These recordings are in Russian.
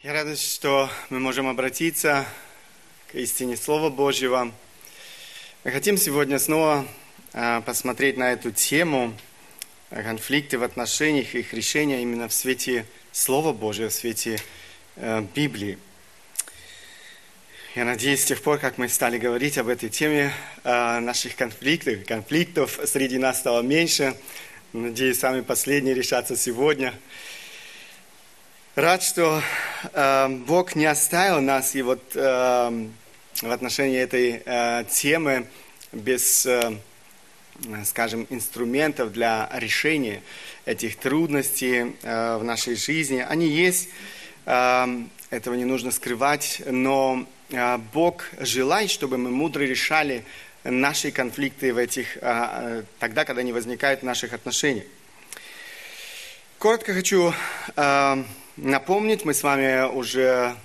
Я радуюсь, что мы можем обратиться к истине Слова Божьего. Мы хотим сегодня снова а, посмотреть на эту тему конфликты в отношениях и их решения именно в свете Слова Божьего, в свете э, Библии. Я надеюсь, с тех пор, как мы стали говорить об этой теме, э, наших конфликтов, конфликтов среди нас стало меньше. Надеюсь, самые последние решатся сегодня – Рад, что э, Бог не оставил нас и вот э, в отношении этой э, темы без, э, скажем, инструментов для решения этих трудностей э, в нашей жизни. Они есть, э, этого не нужно скрывать, но э, Бог желает, чтобы мы мудро решали наши конфликты в этих, э, э тогда, когда они возникают в наших отношениях. Коротко хочу э, напомнить, мы с вами уже,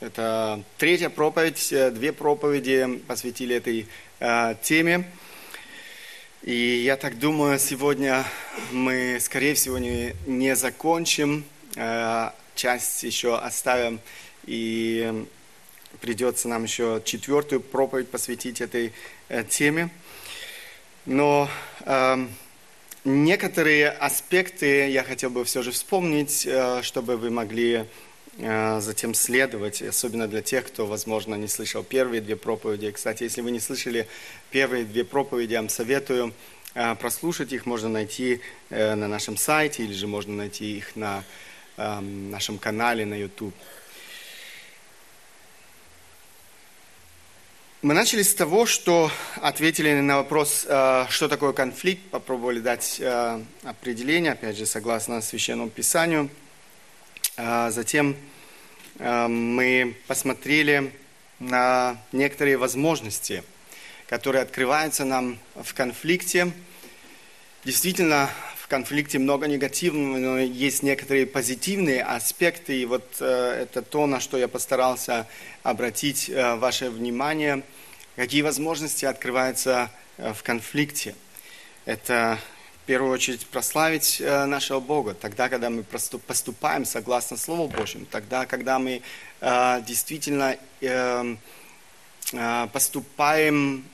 это третья проповедь, э, две проповеди посвятили этой э, теме. И я так думаю, сегодня мы, скорее всего, не, не закончим, э, часть еще оставим, и придется нам еще четвертую проповедь посвятить этой э, теме. Но э, Некоторые аспекты я хотел бы все же вспомнить, э, чтобы вы могли э, затем следовать, особенно для тех, кто, возможно, не слышал первые две проповеди. Кстати, если вы не слышали первые две проповеди, я вам советую э, прослушать их, можно найти на нашем сайте или же можно найти их на нашем канале на YouTube. Мы начали с того, что ответили на вопрос, э, что такое конфликт, попробовали дать э, определение, опять же, согласно Священному Писанию. Э, затем мы посмотрели на некоторые возможности, которые открываются нам в конфликте. Действительно, конфликте много негативного, но есть некоторые позитивные аспекты, и вот это то, на что я постарался обратить ваше внимание – Какие возможности открываются э, в конфликте? Это в первую очередь прославить э, нашего Бога, тогда, когда мы поступаем согласно Слову Божьему, тогда, когда мы э, действительно эм, поступаем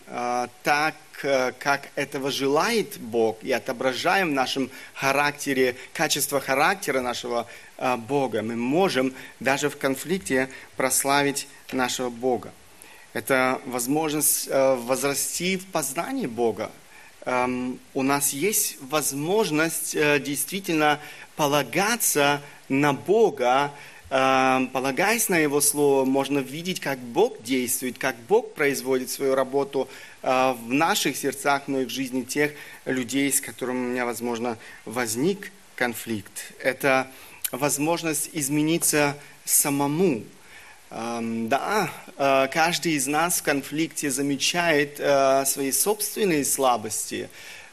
так, как этого желает Бог, и отображаем в нашем характере, качество характера нашего Бога, мы можем даже в конфликте прославить нашего Бога. Это возможность э, возрасти в познании Бога. Эм, у нас есть возможность э, действительно полагаться на Бога, полагаясь на Его Слово, можно видеть, как Бог действует, как Бог производит свою работу э, в наших сердцах, но и в жизни тех людей, с которыми у меня, возможно, возник конфликт. Это возможность измениться самому, да, э, каждый из нас в конфликте замечает э, свои собственные слабости.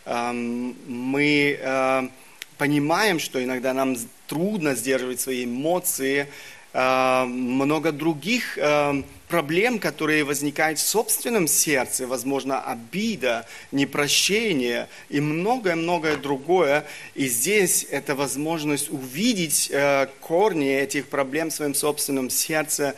Мы э, понимаем, что иногда нам трудно сдерживать свои эмоции, много других проблем, которые возникают в собственном сердце, возможно, обида, непрощение и многое-многое другое. И здесь это возможность увидеть э, корни этих проблем в своем собственном сердце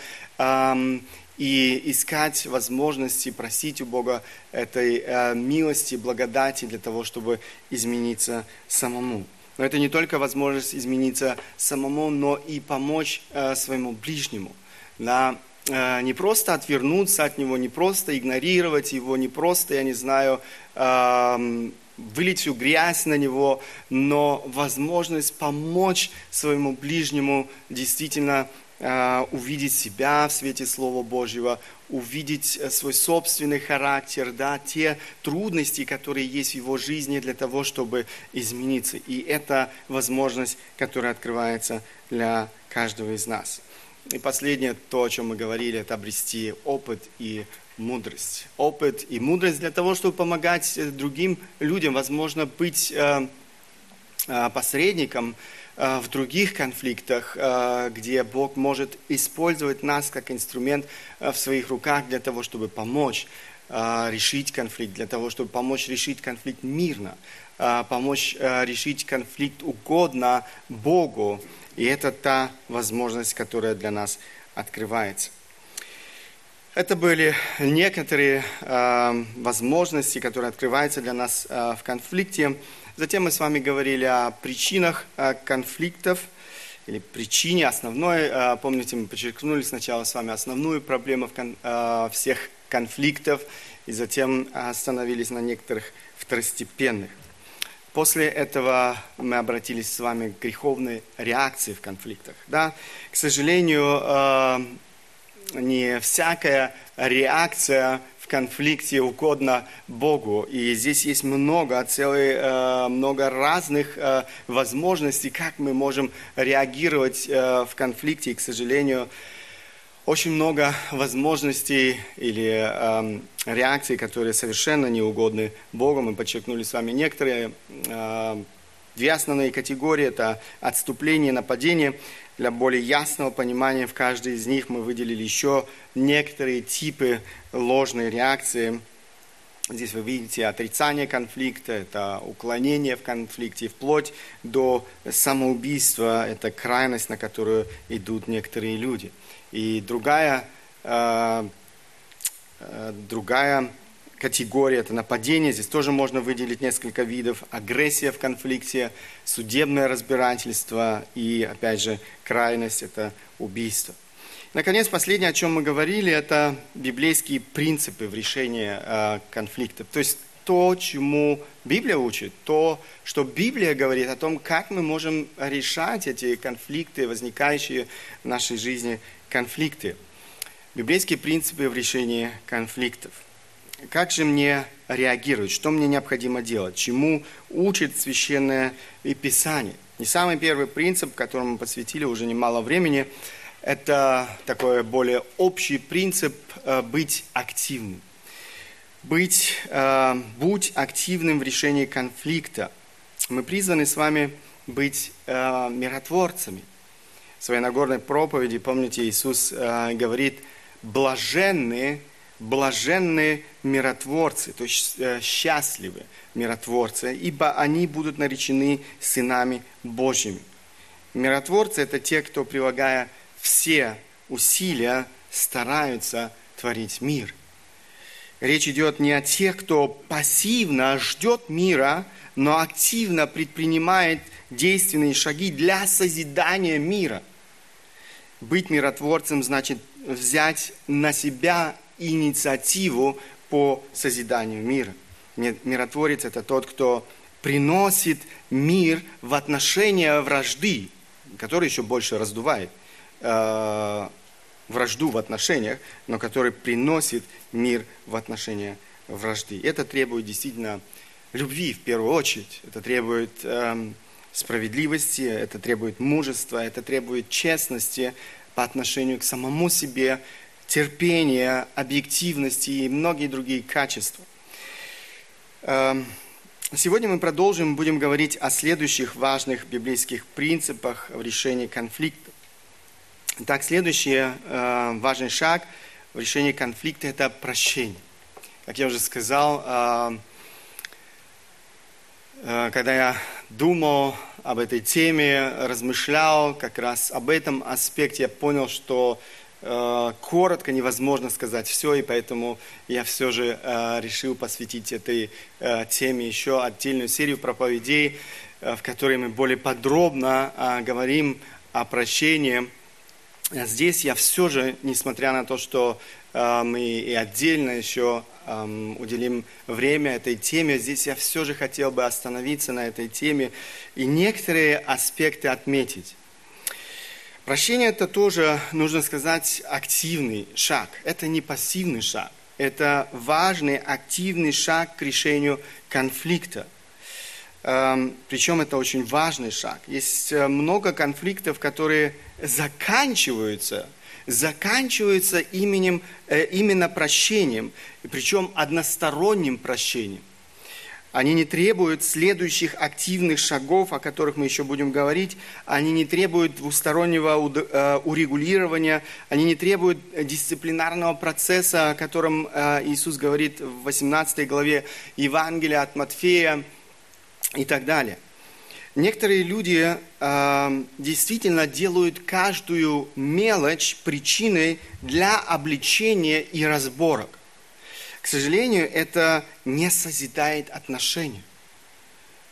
и искать возможности просить у Бога этой милости, благодати для того, чтобы измениться самому. Но это не только возможность измениться самому, но и помочь э, своему ближнему. Да? Э, не просто отвернуться от него, не просто игнорировать его, не просто, я не знаю, эм, вылить всю грязь на него, но возможность помочь своему ближнему действительно увидеть себя в свете Слова Божьего, увидеть э, свой собственный характер, да, те трудности, которые есть в его жизни для того, чтобы измениться. И это возможность, которая открывается для каждого из нас. И последнее, то, о чем мы говорили, это обрести опыт и мудрость. Опыт и мудрость для того, чтобы помогать э, другим людям, возможно, быть э, э, посредником в других конфликтах, где Бог может использовать нас как инструмент в своих руках для того, чтобы помочь решить конфликт, для того, чтобы помочь решить конфликт мирно, помочь решить конфликт угодно Богу, И это та возможность, которая для нас открывается. Это были некоторые э, возможности, которые открываются для нас э, в конфликте. Затем мы с вами говорили о причинах э, конфликтов или причине основной. Э, помните, мы подчеркнули сначала с вами основную проблему э, всех конфликтов, и затем остановились на некоторых второстепенных. После этого мы обратились с вами к греховной реакции в конфликтах. Да? К сожалению, не всякая реакция конфликте угодна Богу. И здесь есть много, целый, э, много разных э, возможностей, как мы можем реагировать в конфликте. И, к сожалению, очень много возможностей или э, реакций, которые совершенно не угодны Богу. Мы подчеркнули с вами некоторые. Э, две основные категории – это отступление, нападение. Для более ясного понимания в каждой из них мы выделили еще некоторые типы ложной реакции. Здесь вы видите отрицание конфликта, это уклонение в конфликте, вплоть до самоубийства, это крайность, на которую идут некоторые люди – и другая, э, э, другая категория – это нападение. Здесь тоже можно выделить несколько видов. Агрессия в конфликте, судебное разбирательство и, опять же, крайность – это убийство. Наконец, последнее, о чем мы говорили, это библейские принципы в решении э, конфликтов. То есть то, чему Библия учит, то, что Библия говорит о том, как мы можем решать эти конфликты, возникающие в нашей жизни конфликты, библейские принципы в решении конфликтов. Как же мне реагировать? Что мне необходимо делать? Чему учит Священное Писание? Не самый первый принцип, которому мы посвятили уже немало времени, это такой более общий принцип э, быть активным. Быть, э, будь активным в решении конфликта. Мы призваны с вами быть э, миротворцами – в своей Нагорной проповеди, помните, Иисус говорит, блаженные, блаженные миротворцы, то есть э, счастливы миротворцы, ибо они будут наречены сынами Божьими. Миротворцы – это те, кто, прилагая все усилия, стараются творить мир. Речь идет не о тех, кто пассивно ждет мира, но активно предпринимает действенные шаги для созидания мира. Быть миротворцем значит взять на себя инициативу по созиданию мира. Миротворец – это тот, кто приносит мир в отношения вражды, который еще больше раздувает э, вражду в отношениях, но который приносит мир в отношения вражды. Это требует действительно любви в первую очередь. Это требует э, справедливости, это требует мужества, это требует честности по отношению к самому себе, терпения, объективности и многие другие качества. Эм, сегодня мы продолжим, будем говорить о следующих важных библейских принципах в решении конфликта. Так, следующий э, важный шаг в решении конфликта – это прощение. Как я уже сказал, э, Э, когда я думал об этой теме, размышлял как раз об этом аспекте, я понял, что коротко невозможно сказать все, и поэтому я все же э, решил посвятить этой теме еще отдельную серию проповедей, в которой мы более подробно говорим о прощении. Здесь я все же, несмотря на то, что мы и отдельно еще уделим время этой теме. Здесь я все же хотел бы остановиться на этой теме и некоторые аспекты отметить. Прощение – это тоже, нужно сказать, активный шаг. Это не пассивный шаг. Это важный, активный шаг к решению конфликта. Причем это очень важный шаг. Есть э, много конфликтов, которые заканчиваются заканчиваются именем, э, именно прощением, причем односторонним прощением. Они не требуют следующих активных шагов, о которых мы еще будем говорить. Они не требуют двустороннего э, урегулирования. Они не требуют дисциплинарного процесса, о котором э, Иисус говорит в 18 главе Евангелия от Матфея и так далее. Некоторые люди э, действительно делают каждую мелочь причиной для обличения и разборок. К сожалению, это не созидает отношения.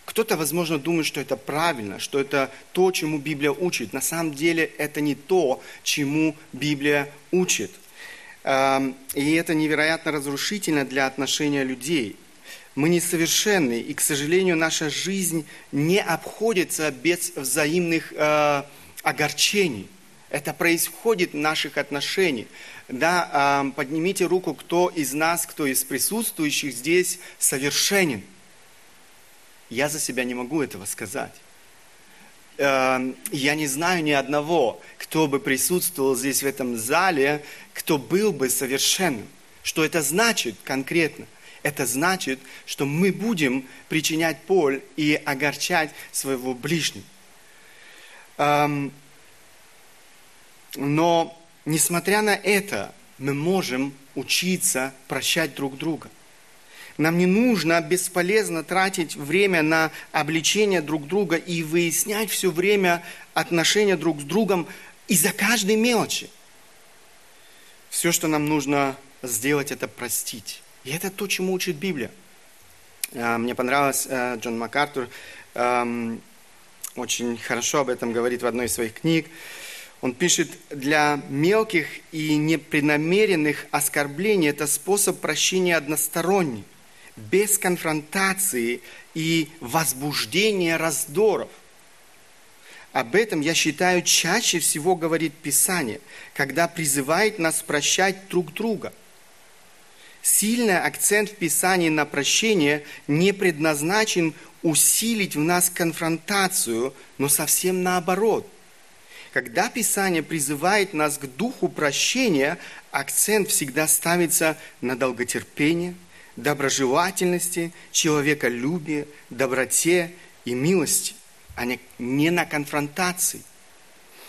Кто-то, возможно, думает, что это правильно, что это то, чему Библия учит. На самом деле это не то, чему Библия учит. Эм, и это невероятно разрушительно для отношения людей. Мы несовершенны, и, к сожалению, наша жизнь не обходится без взаимных э, огорчений. Это происходит в наших отношениях. Да, э, поднимите руку, кто из нас, кто из присутствующих здесь совершенен. Я за себя не могу этого сказать. Э, я не знаю ни одного, кто бы присутствовал здесь в этом зале, кто был бы совершенным. Что это значит конкретно? Это значит, что мы будем причинять боль и огорчать своего ближнего. Но, несмотря на это, мы можем учиться прощать друг друга. Нам не нужно бесполезно тратить время на обличение друг друга и выяснять все время отношения друг с другом из-за каждой мелочи. Все, что нам нужно сделать, это простить. И это то, чему учит Библия. А, мне понравилось, э, Джон МакАртур эм, очень хорошо об этом говорит в одной из своих книг. Он пишет, для мелких и непреднамеренных оскорблений это способ прощения односторонний, без конфронтации и возбуждения раздоров. Об этом, я считаю, чаще всего говорит Писание, когда призывает нас прощать друг друга – Сильный акцент в Писании на прощение не предназначен усилить в нас конфронтацию, но совсем наоборот. Когда Писание призывает нас к духу прощения, акцент всегда ставится на долготерпение, доброжелательности, человеколюбии, доброте и милости, а не на конфронтации –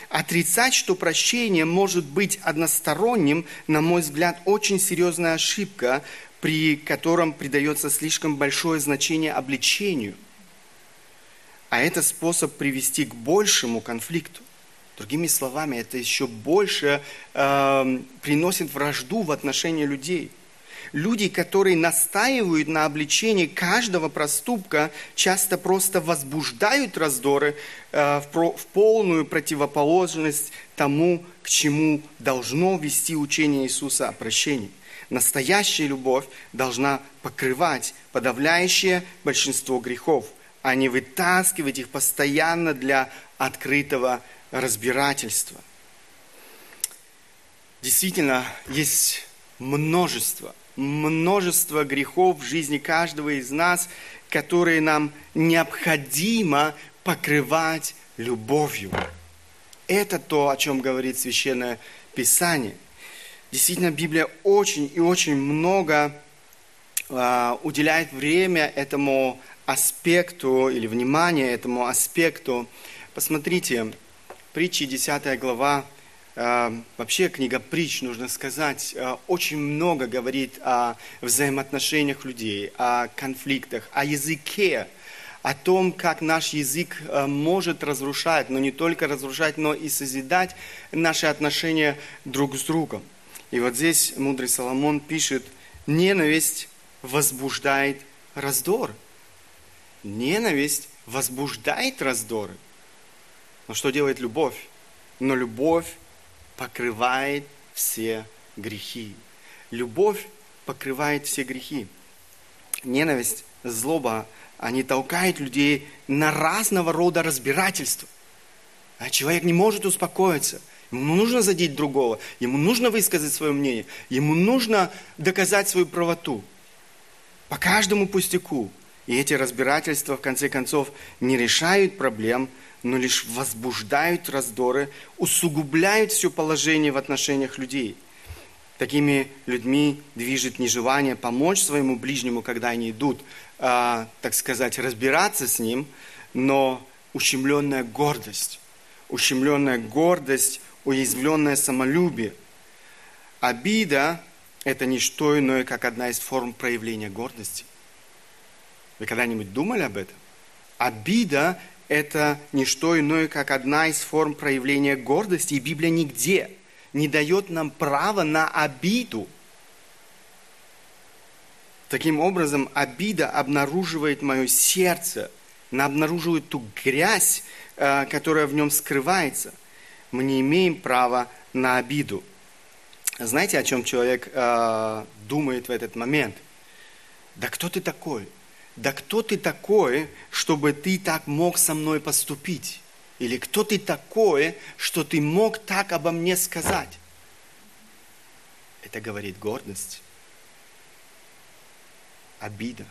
Отрицать, что прощение может быть односторонним, на мой взгляд, очень серьезная ошибка, при котором придается слишком большое значение обличению. А это способ привести к большему конфликту. Другими словами, это еще больше э, приносит вражду в отношении людей – Люди, которые настаивают на обличении каждого проступка, часто просто возбуждают раздоры э, в полную противоположность тому, к чему должно вести учение Иисуса о прощении. Настоящая любовь должна покрывать подавляющее большинство грехов, а не вытаскивать их постоянно для открытого разбирательства. Действительно, есть множество – множество грехов в жизни каждого из нас, которые нам необходимо покрывать любовью. Это то, о чем говорит Священное Писание. Действительно, Библия очень и очень много э, уделяет время этому аспекту или внимание этому аспекту. Посмотрите, притчи 10 глава, Эм, вообще книга притч, нужно сказать, э, очень много говорит о взаимоотношениях людей, о конфликтах, о языке, о том, как наш язык э, может разрушать, но не только разрушать, но и созидать наши отношения друг с другом. И вот здесь мудрый Соломон пишет, ненависть возбуждает раздор. Ненависть возбуждает раздоры. Но что делает любовь? Но любовь покрывает все грехи. Любовь покрывает все грехи. Ненависть, злоба, они толкают людей на разного рода разбирательства. А человек не может успокоиться. Ему нужно задеть другого, ему нужно высказать свое мнение, ему нужно доказать свою правоту. По каждому пустяку. И эти разбирательства, в конце концов, не решают проблем, но лишь возбуждают раздоры, усугубляют все положение в отношениях людей. Такими людьми движет нежелание помочь своему ближнему, когда они идут, э, так сказать, разбираться с ним, но ущемленная гордость, ущемленная гордость, уязвленное самолюбие. Обида – это не что иное, как одна из форм проявления гордости. Вы когда-нибудь думали об этом? Обида – это не что иное, как одна из форм проявления гордости, и Библия нигде не дает нам права на обиду. Таким образом, обида обнаруживает мое сердце, она обнаруживает ту грязь, э, которая в нем скрывается. Мы не имеем права на обиду. Знаете, о чем человек э, думает в этот момент? Да кто ты такой? Да кто ты такой, чтобы ты так мог со мной поступить? Или кто ты такой, что ты мог так обо мне сказать? Это говорит гордость, обида.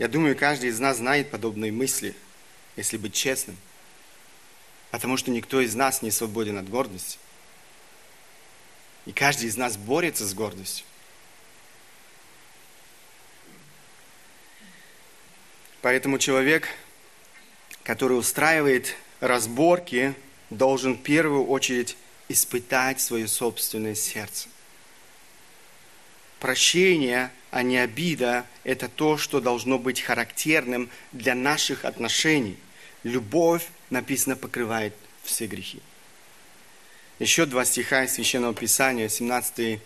Я думаю, каждый из нас знает подобные мысли, если быть честным. Потому что никто из нас не свободен от гордости. И каждый из нас борется с гордостью. Поэтому человек, который устраивает разборки, должен в первую очередь испытать свое собственное сердце. Прощение, а не обида, это то, что должно быть характерным для наших отношений. Любовь, написано, покрывает все грехи. Еще два стиха из Священного Писания, 17,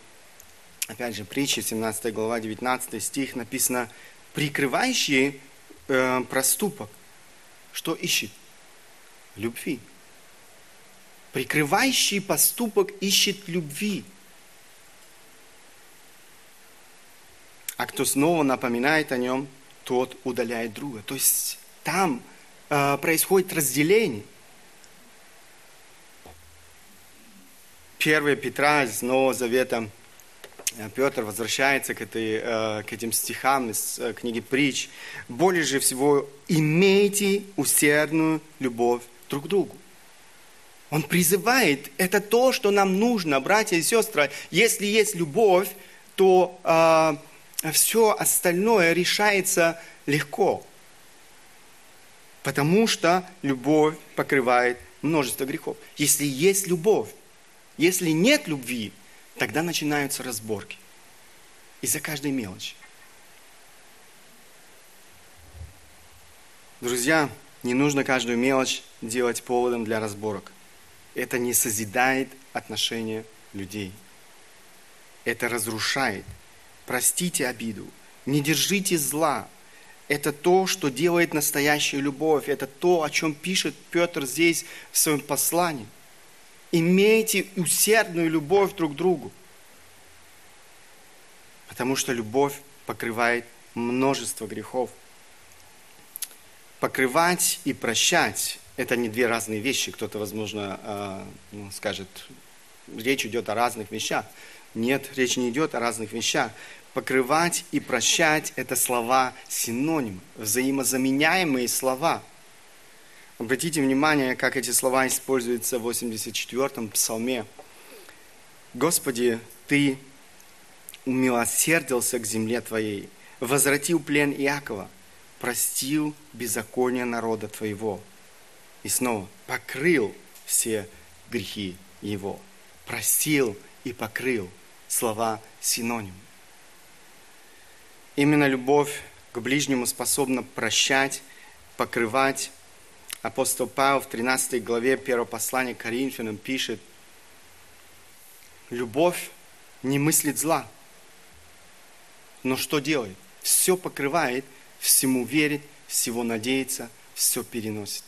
опять же, притча, 17 глава, 19 стих, написано, прикрывающие э, проступок, что ищет? Любви. Прикрывающий поступок ищет любви. А кто снова напоминает о нем, тот удаляет друга. То есть там э, происходит разделение. 1 Петра из Нового Завета Петр возвращается к, этой, э, к этим стихам из э, книги «Притч». «Более же всего имейте усердную любовь друг к другу». Он призывает, это то, что нам нужно, братья и сестры. Если есть любовь, то э, все остальное решается легко. Потому что любовь покрывает множество грехов. Если есть любовь, если нет любви, Тогда начинаются разборки. Из-за каждой мелочи. Друзья, не нужно каждую мелочь делать поводом для разборок. Это не созидает отношения людей. Это разрушает. Простите обиду. Не держите зла. Это то, что делает настоящую любовь. Это то, о чем пишет Петр здесь в своем послании имейте усердную любовь друг к другу. Потому что любовь покрывает множество грехов. Покрывать и прощать – это не две разные вещи. Кто-то, возможно, э, ну, скажет, речь идет о разных вещах. Нет, речь не идет о разных вещах. Покрывать и прощать – это слова синонимы, взаимозаменяемые слова – Обратите внимание, как эти слова используются в 84-м псалме. «Господи, Ты умилосердился к земле Твоей, возвратил плен Иакова, простил беззаконие народа Твоего». И снова покрыл все грехи его. Простил и покрыл. Слова синоним. Именно любовь к ближнему способна прощать, покрывать Апостол Павел в 13 главе 1 послания к Коринфянам пишет, любовь не мыслит зла. Но что делает? Все покрывает, всему верит, всего надеется, все переносит.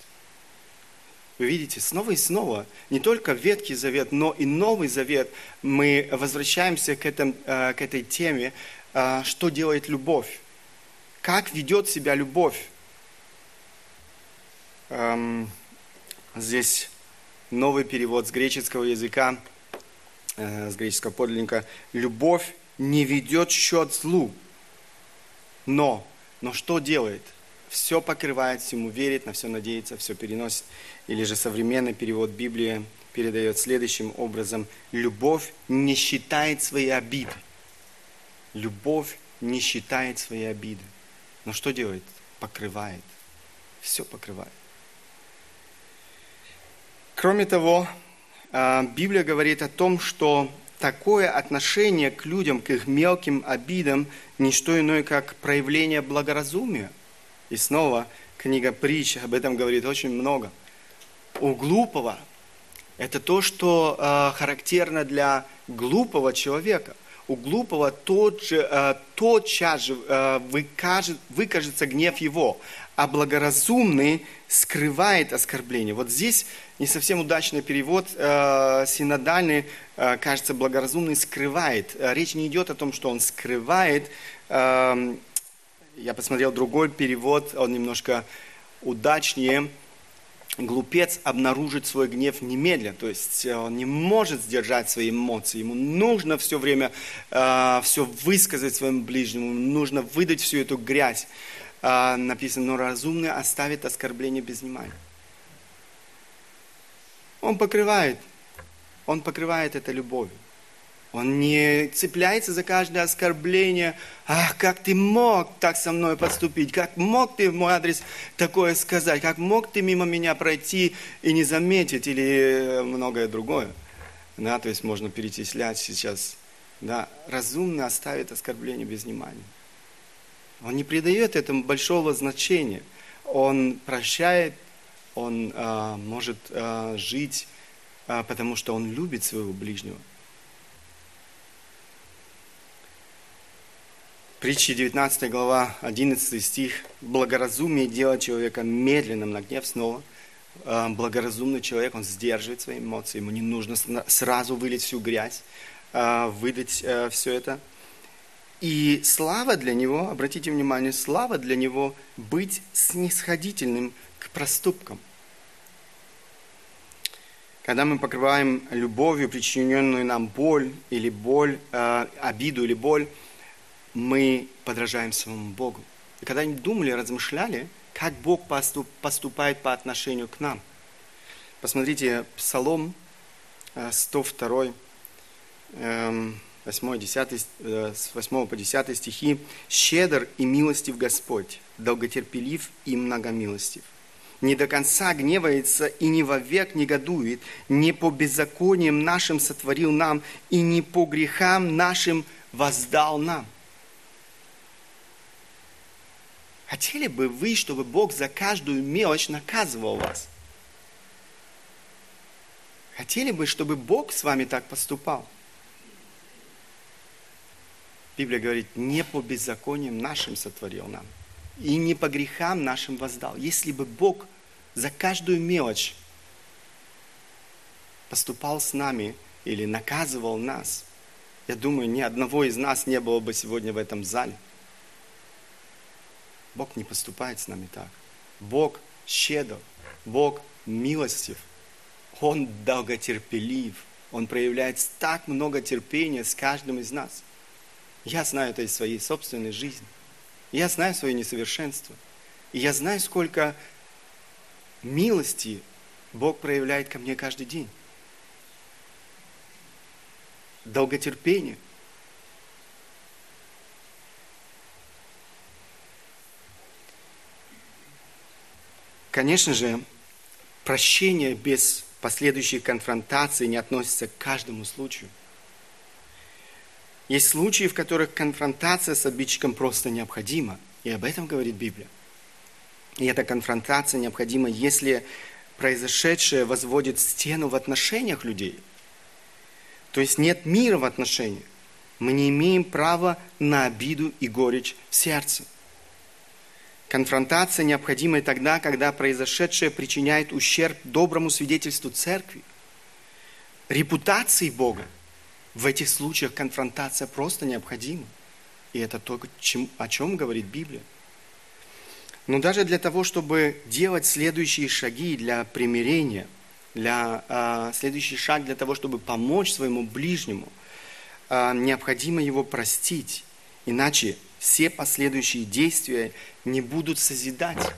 Вы видите, снова и снова, не только Ветхий Завет, но и Новый Завет, мы возвращаемся к, этом, э, к этой теме, э, что делает любовь. Как ведет себя любовь? Эм, здесь новый перевод с греческого языка, э, с греческого подлинника. Любовь не ведет счет злу, но, но что делает? Все покрывает, всему верит, на все надеется, все переносит. Или же современный перевод Библии передает следующим образом. Любовь не считает свои обиды. Любовь не считает свои обиды. Но что делает? Покрывает. Все покрывает. Кроме того, а, Библия говорит о том, что такое отношение к людям, к их мелким обидам, не что иное, как проявление благоразумия. И снова книга притч об этом говорит очень много. У глупого это то, что э, характерно для глупого человека. У глупого тот же, э, тотчас же э, выкажет, выкажется гнев его, а благоразумный скрывает оскорбление. Вот здесь не совсем удачный перевод, э, синодальный, кажется, благоразумный скрывает. Речь не идет о том, что он скрывает. Э, я посмотрел другой перевод, он немножко удачнее глупец обнаружит свой гнев немедленно, то есть э, он не может сдержать свои эмоции, ему нужно все время э, все высказать своему ближнему, нужно выдать всю эту грязь. Э, написано, но разумный оставит оскорбление без внимания. Он покрывает, он покрывает это любовью. Он не цепляется за каждое оскорбление. Ах, как ты мог так со мной поступить? Как мог ты в мой адрес такое сказать? Как мог ты мимо меня пройти и не заметить? Или многое другое. Да, то есть можно перечислять сейчас. Да, разумно оставит оскорбление без внимания. Он не придает этому большого значения. Он прощает, он а, может а, жить, а, потому что он любит своего ближнего. Притчи 19 глава, 11 стих. Благоразумие делает человека медленным на гнев снова. А, благоразумный человек, он сдерживает свои эмоции, ему не нужно сразу вылить всю грязь, а, выдать э, все это. И слава для него, обратите внимание, слава для него быть снисходительным к проступкам. Когда мы покрываем любовью причиненную нам боль или боль, э, обиду или боль, мы подражаем своему Богу. И когда они думали, размышляли, как Бог поступает по отношению к нам. Посмотрите, Псалом 102, 8, 10, с 8 по 10 стихи. «Щедр и милостив Господь, долготерпелив и многомилостив. Не до конца гневается и не вовек негодует, не по беззакониям нашим сотворил нам, и не по грехам нашим воздал нам». Хотели бы вы, чтобы Бог за каждую мелочь наказывал вас? Хотели бы, чтобы Бог с вами так поступал? Библия говорит, не по беззакониям нашим сотворил нам, и не по грехам нашим воздал. Если бы Бог за каждую мелочь поступал с нами или наказывал нас, я думаю, ни одного из нас не было бы сегодня в этом зале – Бог не поступает с нами так. Бог щедр, Бог милостив, Он долготерпелив, Он проявляет так много терпения с каждым из нас. Я знаю это из своей собственной жизни. Я знаю свое несовершенство. И я знаю, сколько милости Бог проявляет ко мне каждый день. Долготерпение – Конечно же, прощение без последующей конфронтации не относится к каждому случаю. Есть случаи, в которых конфронтация с обидчиком просто необходима. И об этом говорит Библия. И эта конфронтация необходима, если произошедшее возводит стену в отношениях людей. То есть нет мира в отношениях. Мы не имеем права на обиду и горечь в сердце. Конфронтация необходима и тогда, когда произошедшее причиняет ущерб доброму свидетельству церкви, репутации Бога. В этих случаях конфронтация просто необходима. И это то, о чем говорит Библия. Но даже для того, чтобы делать следующие шаги для примирения, для, э, следующий шаг для того, чтобы помочь своему ближнему, э, необходимо его простить. Иначе все последующие действия не будут созидать.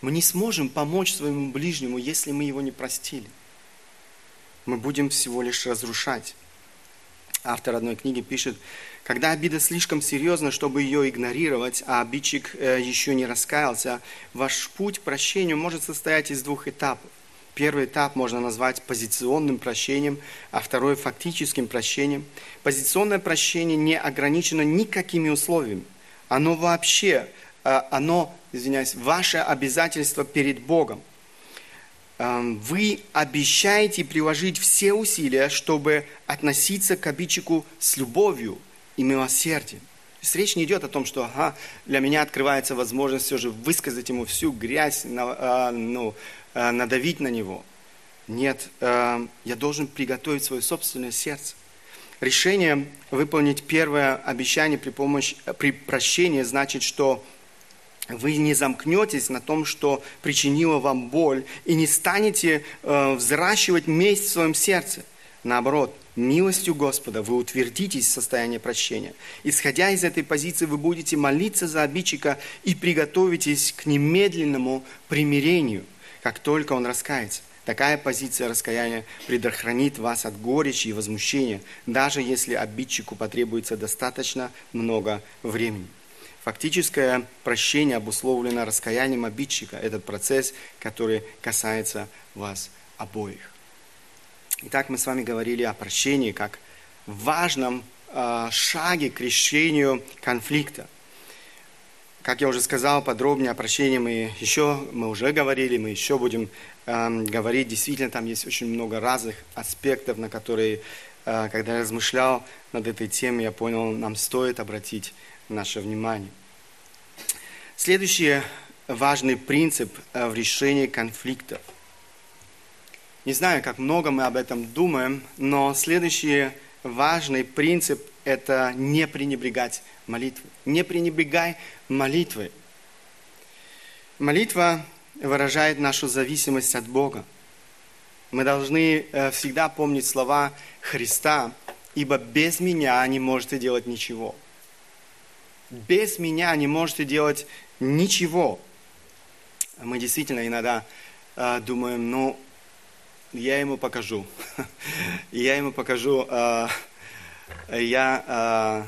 Мы не сможем помочь своему ближнему, если мы его не простили. Мы будем всего лишь разрушать. Автор одной книги пишет, когда обида слишком серьезна, чтобы ее игнорировать, а обидчик э, еще не раскаялся, ваш путь к прощению может состоять из двух этапов. Первый этап можно назвать позиционным прощением, а второй – фактическим прощением. Позиционное прощение не ограничено никакими условиями. Оно вообще а, оно, извиняюсь, ваше обязательство перед Богом. Эм, вы обещаете приложить все усилия, чтобы относиться к обидчику с любовью и милосердием. То есть речь не идет о том, что ага, для меня открывается возможность все же высказать ему всю грязь, на, ну, надавить на него. Нет, эм, я должен приготовить свое собственное сердце. Решение выполнить первое обещание при, помощи, при прощении значит, что вы не замкнетесь на том, что причинило вам боль, и не станете э, взращивать месть в своем сердце. Наоборот, милостью Господа вы утвердитесь в состоянии прощения. Исходя из этой позиции, вы будете молиться за обидчика и приготовитесь к немедленному примирению, как только он раскается. Такая позиция раскаяния предохранит вас от горечи и возмущения, даже если обидчику потребуется достаточно много времени. Фактическое прощение обусловлено раскаянием обидчика. Этот процесс, который касается вас обоих. Итак, мы с вами говорили о прощении как важном э, шаге к решению конфликта. Как я уже сказал, подробнее о прощении мы еще, мы уже говорили, мы еще будем э, говорить. Действительно, там есть очень много разных аспектов, на которые, э, когда я размышлял над этой темой, я понял, нам стоит обратить наше внимание. Следующий важный принцип э, в решении конфликтов. Не знаю, как много мы об этом думаем, но следующий важный принцип – это не пренебрегать молитвой. Не пренебрегай молитвой. Молитва выражает нашу зависимость от Бога. Мы должны э, всегда помнить слова Христа, ибо без меня не можете делать ничего. Без меня не можете делать ничего. Мы действительно иногда э, думаем, ну, я ему покажу. я ему покажу, э, я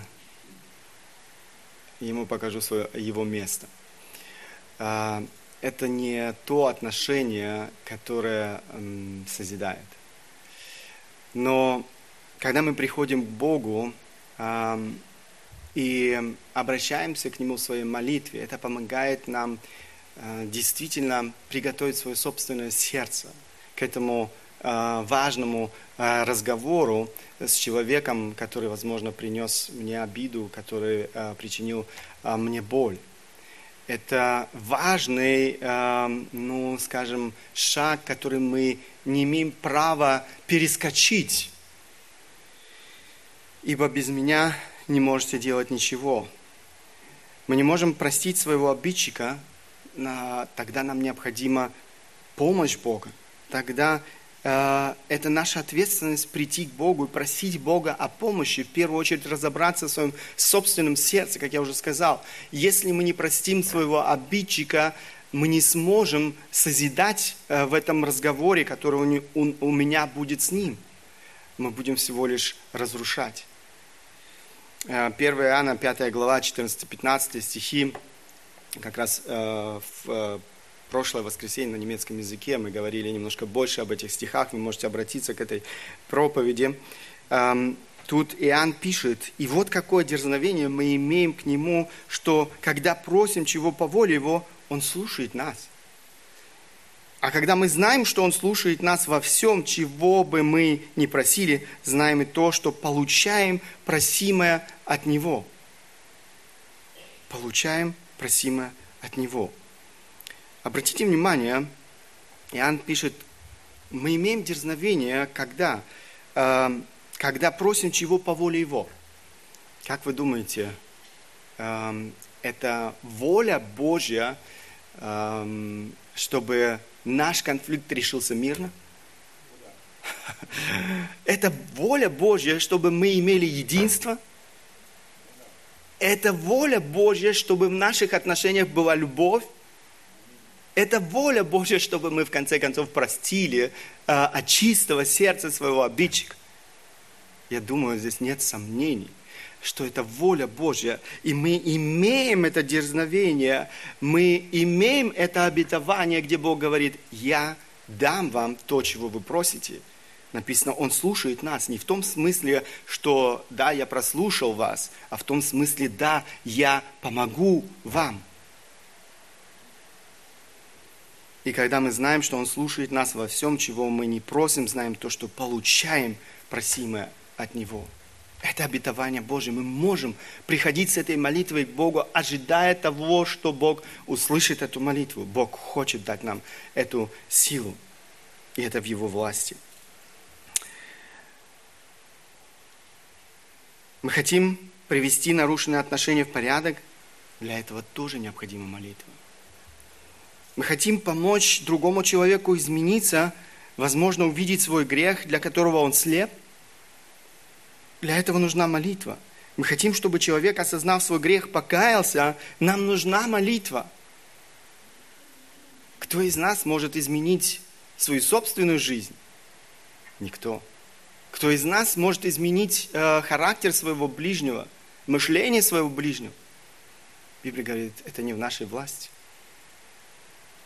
ему покажу свое, его место. А, это не то отношение, которое созидает. Но когда мы приходим к Богу и обращаемся к Нему в своей молитве, это помогает нам а, действительно приготовить свое собственное сердце к этому а, важному а, разговору с человеком, который, возможно, принес мне обиду, который а, причинил мне боль. Это важный, ну, скажем, шаг, который мы не имеем права перескочить. Ибо без меня не можете делать ничего. Мы не можем простить своего обидчика, тогда нам необходима помощь Бога. Тогда Э, это наша ответственность прийти к Богу и просить Бога о помощи, в первую очередь разобраться в своем собственном сердце, как я уже сказал. Если мы не простим своего обидчика, мы не сможем созидать э, в этом разговоре, который у меня будет с ним. Мы будем всего лишь разрушать. 1 э, Иоанна, 5 глава, 14-15 стихи, как раз в прошлое воскресенье на немецком языке мы говорили немножко больше об этих стихах, вы можете обратиться к этой проповеди. Тут Иоанн пишет, и вот какое дерзновение мы имеем к нему, что когда просим чего по воле его, он слушает нас. А когда мы знаем, что Он слушает нас во всем, чего бы мы ни просили, знаем и то, что получаем просимое от Него. Получаем просимое от Него. Обратите внимание, Иоанн пишет, мы имеем дерзновение, когда, э, когда просим чего по воле Его. Как вы думаете, э, это воля Божья, э, чтобы наш конфликт решился мирно? Это воля Божья, чтобы мы имели единство? Это воля Божья, чтобы в наших отношениях была любовь? Это воля Божья, чтобы мы в конце концов простили э, от чистого сердца своего обидчика. Я думаю, здесь нет сомнений, что это воля Божья. И мы имеем это дерзновение, мы имеем это обетование, где Бог говорит, я дам вам то, чего вы просите. Написано, Он слушает нас. Не в том смысле, что да, я прослушал вас, а в том смысле, да, я помогу вам. И когда мы знаем, что Он слушает нас во всем, чего мы не просим, знаем то, что получаем просимое от Него. Это обетование Божье. Мы можем приходить с этой молитвой к Богу, ожидая того, что Бог услышит эту молитву. Бог хочет дать нам эту силу. И это в Его власти. Мы хотим привести нарушенные отношения в порядок. Для этого тоже необходима молитва. Мы хотим помочь другому человеку измениться, возможно, увидеть свой грех, для которого он слеп. Для этого нужна молитва. Мы хотим, чтобы человек, осознав свой грех, покаялся. Нам нужна молитва. Кто из нас может изменить свою собственную жизнь? Никто. Кто из нас может изменить э, характер своего ближнего, мышление своего ближнего? Библия говорит, это не в нашей власти.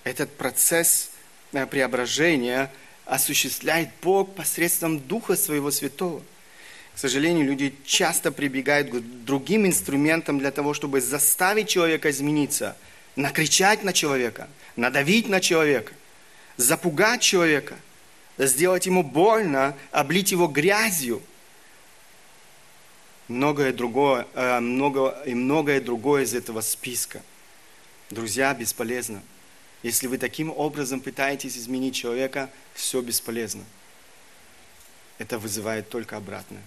Этот процесс э, преображения осуществляет Бог посредством Духа Своего Святого. К сожалению, люди часто прибегают к другим инструментам для того, чтобы заставить человека измениться, накричать на человека, надавить на человека, запугать человека – сделать ему больно, облить его грязью. Многое другое, э, много, и многое другое из этого списка. Друзья, бесполезно. Если вы таким образом пытаетесь изменить человека, все бесполезно. Это вызывает только обратное.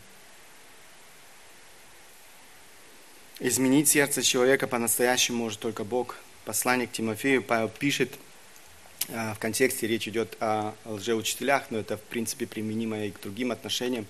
Изменить сердце человека по-настоящему может только Бог. Посланник Тимофею Павел пишет – а, в контексте речь идет о лжеучителях, но это в принципе применимо и к другим отношениям.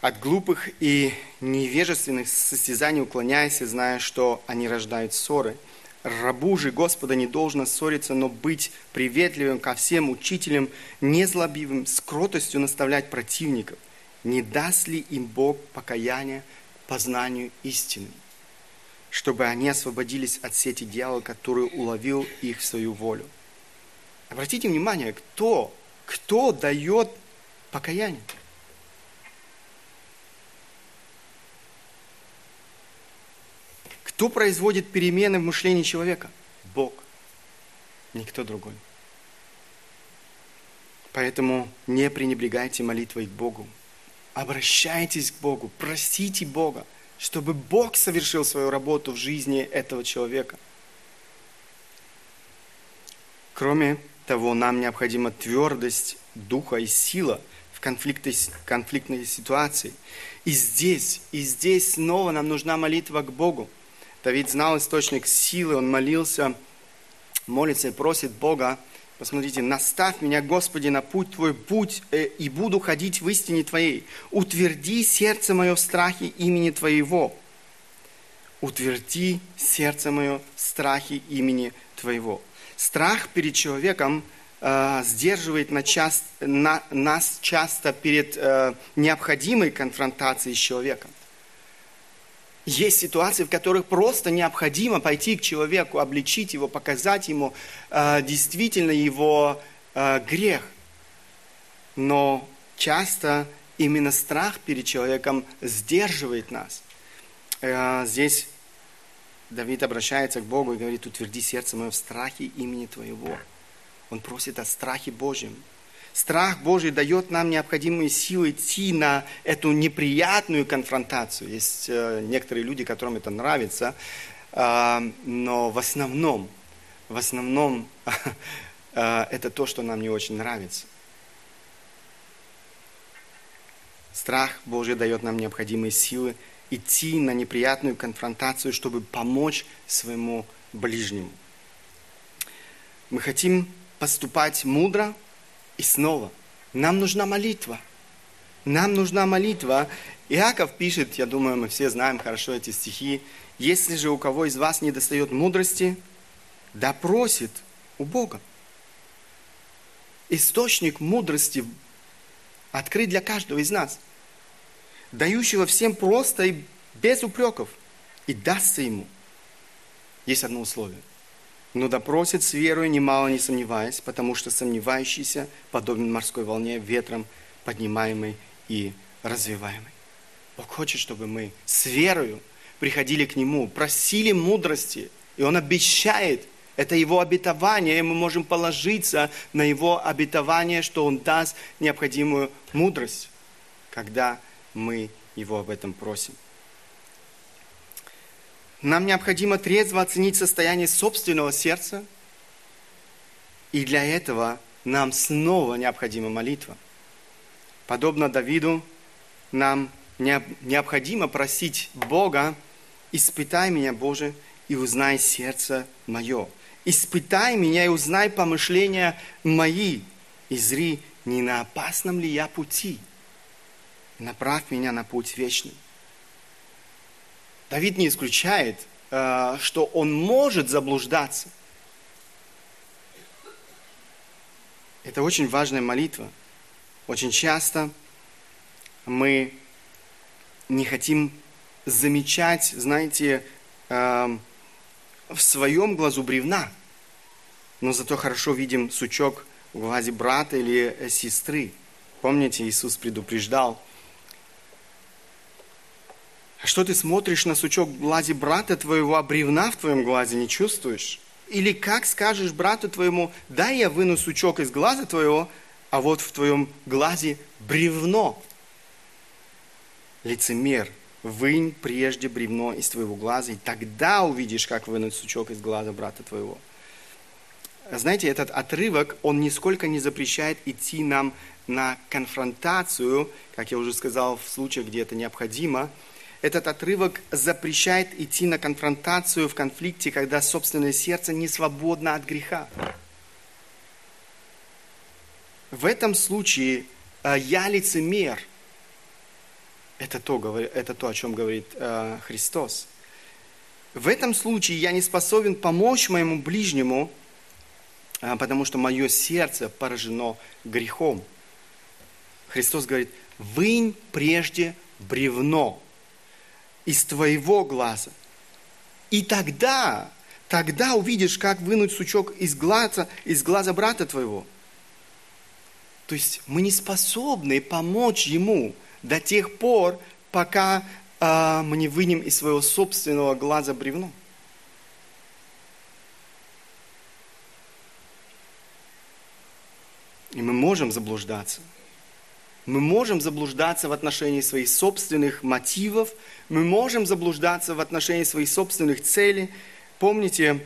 От глупых и невежественных состязаний уклоняйся, зная, что они рождают ссоры. Рабу же Господа не должно ссориться, но быть приветливым ко всем учителям, незлобивым, с кротостью наставлять противников. Не даст ли им Бог покаяние познанию истины, чтобы они освободились от сети дьявола, который уловил их в свою волю? Обратите внимание, кто, кто дает покаяние? Кто производит перемены в мышлении человека? Бог. Никто другой. Поэтому не пренебрегайте молитвой к Богу. Обращайтесь к Богу, просите Бога, чтобы Бог совершил свою работу в жизни этого человека. Кроме того, нам необходима твердость духа и сила в конфликтной, конфликтной ситуации. И здесь, и здесь снова нам нужна молитва к Богу. Давид знал источник силы, он молился, молится и просит Бога, посмотрите, наставь меня, Господи, на путь Твой, путь, э, и буду ходить в истине Твоей. Утверди сердце мое в страхе имени Твоего. Утверди сердце мое в страхе имени Твоего. Страх перед человеком э, сдерживает на час, на, нас часто перед э, необходимой конфронтацией с человеком. Есть ситуации, в которых просто необходимо пойти к человеку, обличить его, показать ему э, действительно его э, грех. Но часто именно страх перед человеком сдерживает нас. Э, здесь Давид обращается к Богу и говорит, утверди сердце мое в страхе имени Твоего. Он просит о страхе Божьем. Страх Божий дает нам необходимую силу идти на эту неприятную конфронтацию. Есть э, некоторые люди, которым это нравится, э, но в основном, в основном э, это то, что нам не очень нравится. Страх Божий дает нам необходимые силы идти на неприятную конфронтацию, чтобы помочь своему ближнему. Мы хотим поступать мудро и снова. Нам нужна молитва. Нам нужна молитва. Иаков пишет, я думаю, мы все знаем хорошо эти стихи. Если же у кого из вас не достает мудрости, да просит у Бога. Источник мудрости открыт для каждого из нас – дающего всем просто и без упреков, и дастся ему. Есть одно условие. Но допросит с верой, немало не сомневаясь, потому что сомневающийся подобен морской волне, ветром поднимаемой и развиваемой. Бог хочет, чтобы мы с верою приходили к Нему, просили мудрости, и Он обещает Это Его обетование, и мы можем положиться на Его обетование, что Он даст необходимую мудрость, когда мы Его об этом просим. Нам необходимо трезво оценить состояние собственного сердца, и для этого нам снова необходима молитва. Подобно Давиду, нам необходимо просить Бога, испытай меня, Боже, и узнай сердце мое. Испытай меня и узнай помышления мои, и зри, не на опасном ли я пути. Направь меня на путь вечный. Давид не исключает, э, что он может заблуждаться. Это очень важная молитва. Очень часто мы не хотим замечать, знаете, эм, в своем глазу бревна, но зато хорошо видим сучок в глазе брата или э, сестры. Помните, Иисус предупреждал. Что ты смотришь на сучок в глазе брата твоего, а бревна в твоем глазе не чувствуешь? Или как скажешь брату твоему, дай я выну сучок из глаза твоего, а вот в твоем глазе бревно. Лицемер, вынь прежде бревно из твоего глаза, и тогда увидишь, как вынуть сучок из глаза брата твоего. Знаете, этот отрывок, он нисколько не запрещает идти нам на конфронтацию, как я уже сказал, в случаях, где это необходимо. Этот отрывок запрещает идти на конфронтацию в конфликте, когда собственное сердце не свободно от греха. В этом случае э, я лицемер. Это то, это то о чем говорит э, Христос. В этом случае я не способен помочь моему ближнему, э, потому что мое сердце поражено грехом. Христос говорит, вынь прежде бревно из твоего глаза. И тогда, тогда увидишь, как вынуть сучок из глаза, из глаза брата твоего – то есть мы не способны помочь ему до тех пор, пока э, мы не вынем из своего собственного глаза бревно. И мы можем заблуждаться. Мы можем заблуждаться в отношении своих собственных мотивов, мы можем заблуждаться в отношении своих собственных целей. Помните,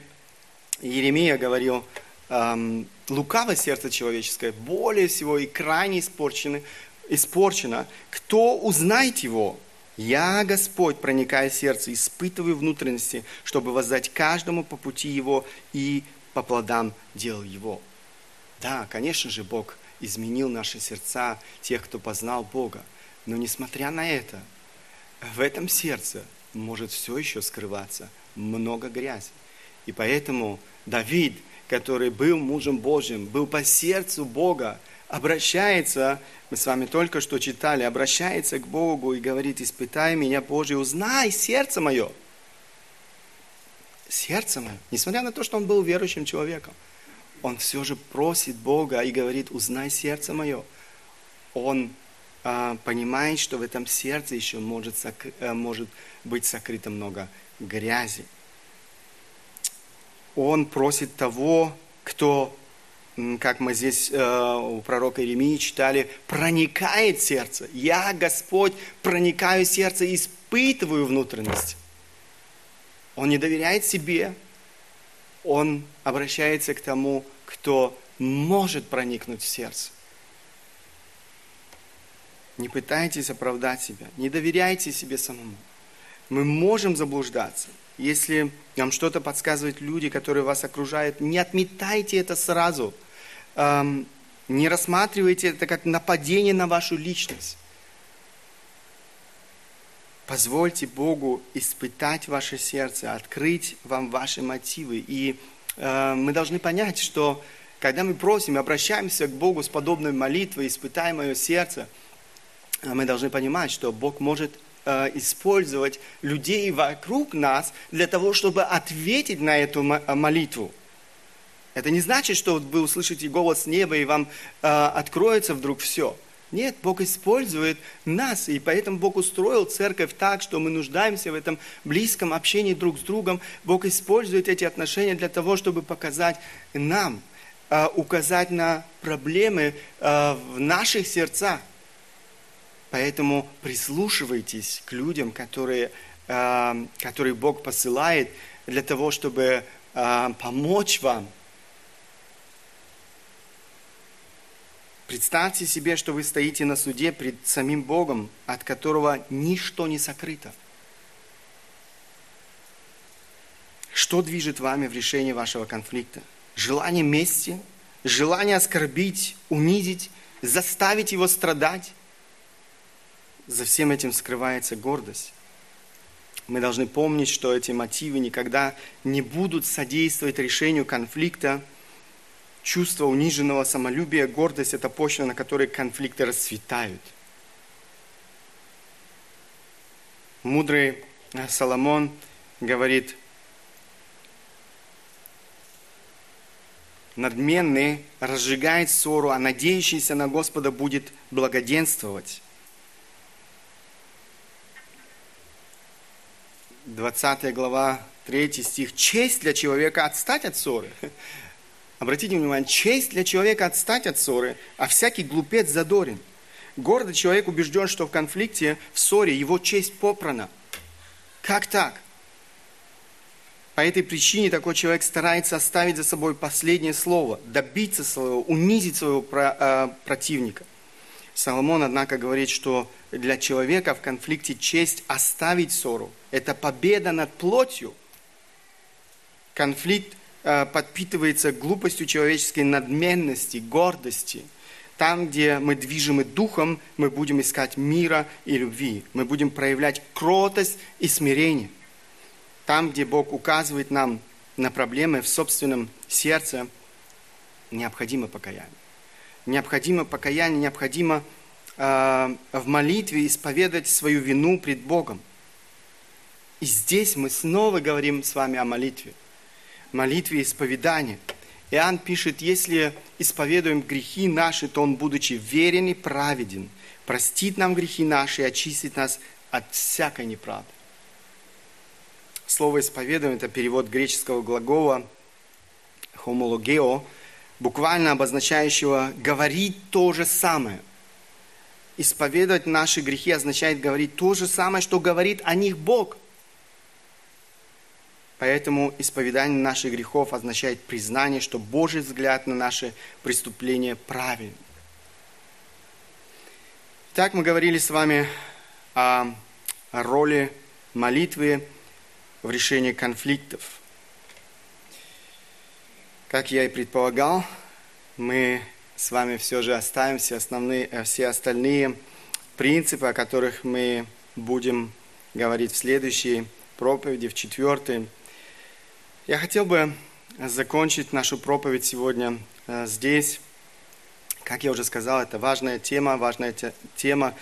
Еремия говорил, эм, лукавое сердце человеческое более всего и крайне испорчено, испорчено. Кто узнает его? Я, Господь, проникая в сердце, испытываю внутренности, чтобы воздать каждому по пути его и по плодам дел его. Да, конечно же, Бог изменил наши сердца, тех, кто познал Бога. Но несмотря на это, в этом сердце может все еще скрываться много грязи. И поэтому Давид – который был мужем Божьим, был по сердцу Бога, обращается, мы с вами только что читали, обращается к Богу и говорит, испытай меня, Боже, узнай сердце мое. Сердце мое, несмотря на то, что он был верующим человеком, он все же просит Бога и говорит, узнай сердце мое. Он а, понимает, что в этом сердце еще может, а, может быть сокрыто много грязи он просит того, кто, как мы здесь э, у пророка Иеремии читали, проникает сердце. Я, Господь, проникаю сердце и испытываю внутренность. Он не доверяет себе, он обращается к тому, кто может проникнуть в сердце. Не пытайтесь оправдать себя, не доверяйте себе самому. Мы можем заблуждаться – если вам что-то подсказывают люди, которые вас окружают, не отметайте это сразу. Эм, не рассматривайте это как нападение на вашу личность. Позвольте Богу испытать ваше сердце, открыть вам ваши мотивы. И э, мы должны понять, что когда мы просим обращаемся к Богу с подобной молитвой, испытаем мое сердце, э, мы должны понимать, что Бог может Э, использовать людей вокруг нас для того, чтобы ответить на эту э, молитву. Это не значит, что вы услышите голос неба и вам э, откроется вдруг все. Нет, Бог использует нас, и поэтому Бог устроил церковь так, что мы нуждаемся в этом близком общении друг с другом. Бог использует эти отношения для того, чтобы показать нам, а, указать на проблемы а, в наших сердцах. Поэтому прислушивайтесь к людям, которые, а, которые Бог посылает для того, чтобы помочь вам Представьте себе, что вы стоите на суде пред самим Богом, от которого ничто не сокрыто. Что движет вами в решении вашего конфликта? Желание мести? Желание оскорбить, унизить, заставить его страдать? За всем этим скрывается гордость. Мы должны помнить, что эти мотивы никогда не будут содействовать решению конфликта – чувство униженного самолюбия, гордость – это почва, на которой конфликты расцветают. Мудрый Соломон говорит, надменный разжигает ссору, а надеющийся на Господа будет благоденствовать. 20 глава, 3 стих. Честь для человека отстать от ссоры, Обратите внимание, честь для человека отстать от ссоры, а всякий глупец задорен. Гордый человек убежден, что в конфликте, в ссоре его честь попрана. Как так? По этой причине такой человек старается оставить за собой последнее слово, добиться своего, унизить своего э, противника. Соломон, однако, говорит, что для человека в конфликте честь оставить ссору – это победа над плотью. Конфликт подпитывается глупостью человеческой надменности, гордости. Там, где мы движимы духом, мы будем искать мира и любви. Мы будем проявлять кротость и смирение. Там, где Бог указывает нам на проблемы в собственном сердце, необходимо покаяние. Необходимо покаяние, необходимо э, в молитве исповедать свою вину пред Богом. И здесь мы снова говорим с вами о молитве – молитве исповедания. Иоанн пишет, если исповедуем грехи наши, то Он, будучи верен и праведен, простит нам грехи наши и очистит нас от всякой неправды. Слово «исповедуем» – это перевод греческого глагола «homologeo», буквально обозначающего «говорить то же самое». Исповедовать наши грехи означает говорить то же самое, что говорит о них Бог – Поэтому исповедание наших грехов означает признание, что Божий взгляд на наши преступления правильный. Так мы говорили с вами о роли молитвы в решении конфликтов. Как я и предполагал, мы с вами все же оставим все, основные, э, все остальные принципы, о которых мы будем говорить в следующей проповеди, в четвертой. Я хотел бы закончить нашу проповедь сегодня э, здесь. Как я уже сказал, это важная тема, важная тема,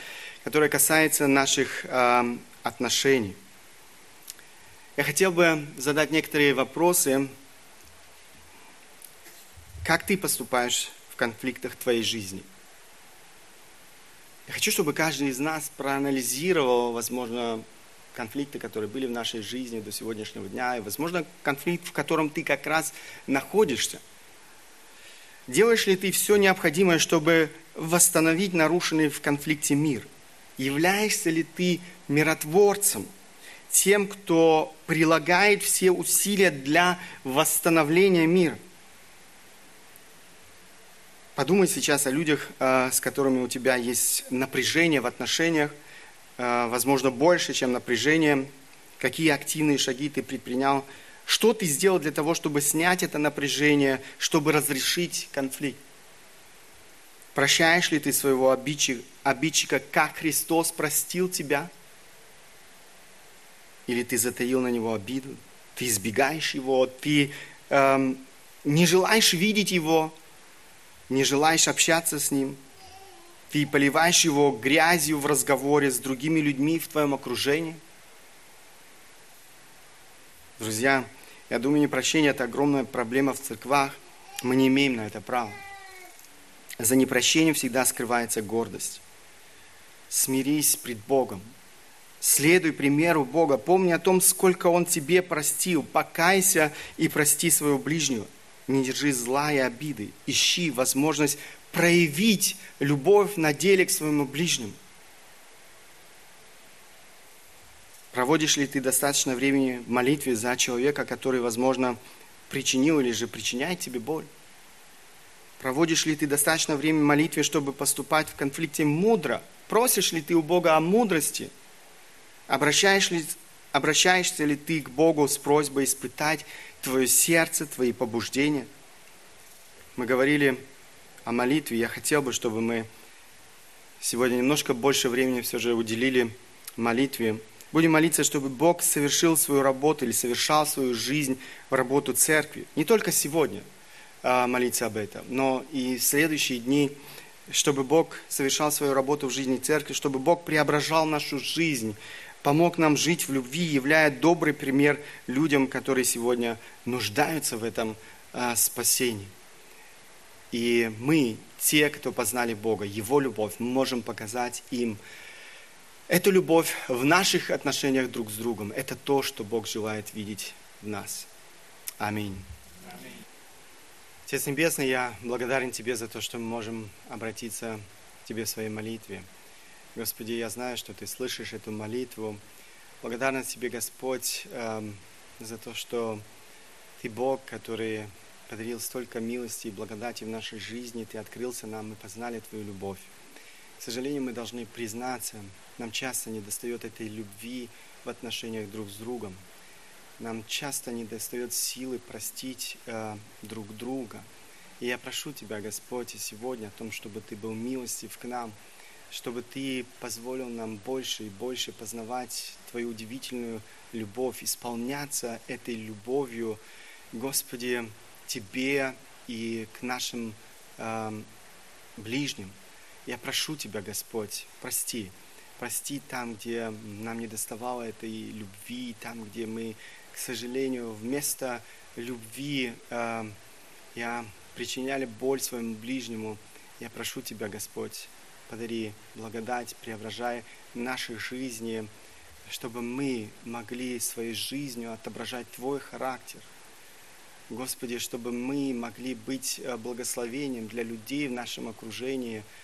которая касается наших э, отношений. Я хотел бы задать некоторые вопросы. Как ты поступаешь в конфликтах твоей жизни? Я хочу, чтобы каждый из нас проанализировал, возможно, конфликты, которые были в нашей жизни до сегодняшнего дня, и, возможно, конфликт, в котором ты как раз находишься. Делаешь ли ты все необходимое, чтобы восстановить нарушенный в конфликте мир? Являешься ли ты миротворцем, тем, кто прилагает все усилия для восстановления мира? Подумай сейчас о людях, э, с которыми у тебя есть напряжение в отношениях, возможно, больше, чем напряжение, какие активные шаги ты предпринял, что ты сделал для того, чтобы снять это напряжение, чтобы разрешить конфликт. Прощаешь ли ты своего обидчика, обидчика, как Христос простил тебя? Или ты затаил на него обиду? Ты избегаешь его, ты эм, не желаешь видеть его, не желаешь общаться с ним – ты поливаешь его грязью в разговоре с другими людьми в твоем окружении. Друзья, я думаю, непрощение – это огромная проблема в церквах. Мы не имеем на это права. За непрощением всегда скрывается гордость. Смирись пред Богом. Следуй примеру Бога. Помни о том, сколько Он тебе простил. Покайся и прости своего ближнего. Не держи зла и обиды. Ищи возможность проявить любовь на деле к своему ближнему. Проводишь ли ты достаточно времени в молитве за человека, который, возможно, причинил или же причиняет тебе боль? Проводишь ли ты достаточно времени в молитве, чтобы поступать в конфликте мудро? Просишь ли ты у Бога о мудрости? Обращаешь ли, обращаешься ли ты к Богу с просьбой испытать твое сердце, твои побуждения? Мы говорили о молитве. Я хотел бы, чтобы мы сегодня немножко больше времени все же уделили молитве. Будем молиться, чтобы Бог совершил свою работу или совершал свою жизнь в работу церкви. Не только сегодня а, молиться об этом, но и в следующие дни, чтобы Бог совершал свою работу в жизни церкви, чтобы Бог преображал нашу жизнь, помог нам жить в любви, являя добрый пример людям, которые сегодня нуждаются в этом а, спасении. И мы, те, кто познали Бога, Его любовь, мы можем показать им, Эту любовь в наших отношениях друг с другом, это то, что Бог желает видеть в нас. Аминь. Аминь. Отец Небесный, я благодарен Тебе за то, что мы можем обратиться к Тебе в своей молитве. Господи, я знаю, что Ты слышишь эту молитву. Благодарность Тебе, Господь, эм, за то, что Ты Бог, который подарил столько милости и благодати в нашей жизни. Ты открылся нам, мы познали Твою любовь. К сожалению, мы должны признаться, нам часто не достает этой любви в отношениях друг с другом. Нам часто не достает силы простить э, друг друга. И я прошу Тебя, Господь, и сегодня о том, чтобы Ты был милостив к нам, чтобы Ты позволил нам больше и больше познавать Твою удивительную любовь, исполняться этой любовью, Господи, Тебе и к нашим э, ближним. Я прошу Тебя, Господь, прости. Прости там, где нам не доставало этой любви, там, где мы, к сожалению, вместо любви э, я причиняли боль своему ближнему. Я прошу Тебя, Господь, подари благодать, преображай наши жизни, чтобы мы могли своей жизнью отображать Твой характер. Господи, чтобы мы могли быть э, благословением для людей в нашем окружении –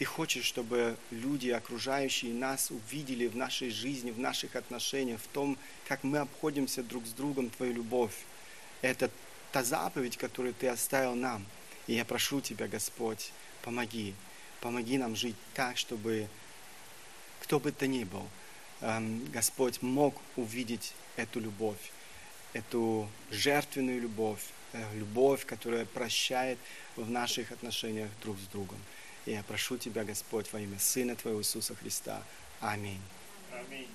ты хочешь, чтобы люди, окружающие нас, увидели в нашей жизни, в наших отношениях, в том, как мы обходимся друг с другом, Твою любовь. Это та заповедь, которую Ты оставил нам. И я прошу Тебя, Господь, помоги. Помоги нам жить так, чтобы кто бы то ни был, эм, Господь мог увидеть эту любовь, эту жертвенную любовь, э, любовь, которая прощает в наших отношениях друг с другом. Я прошу Тебя, Господь, во имя Сына Твоего Иисуса Христа. Аминь. Аминь.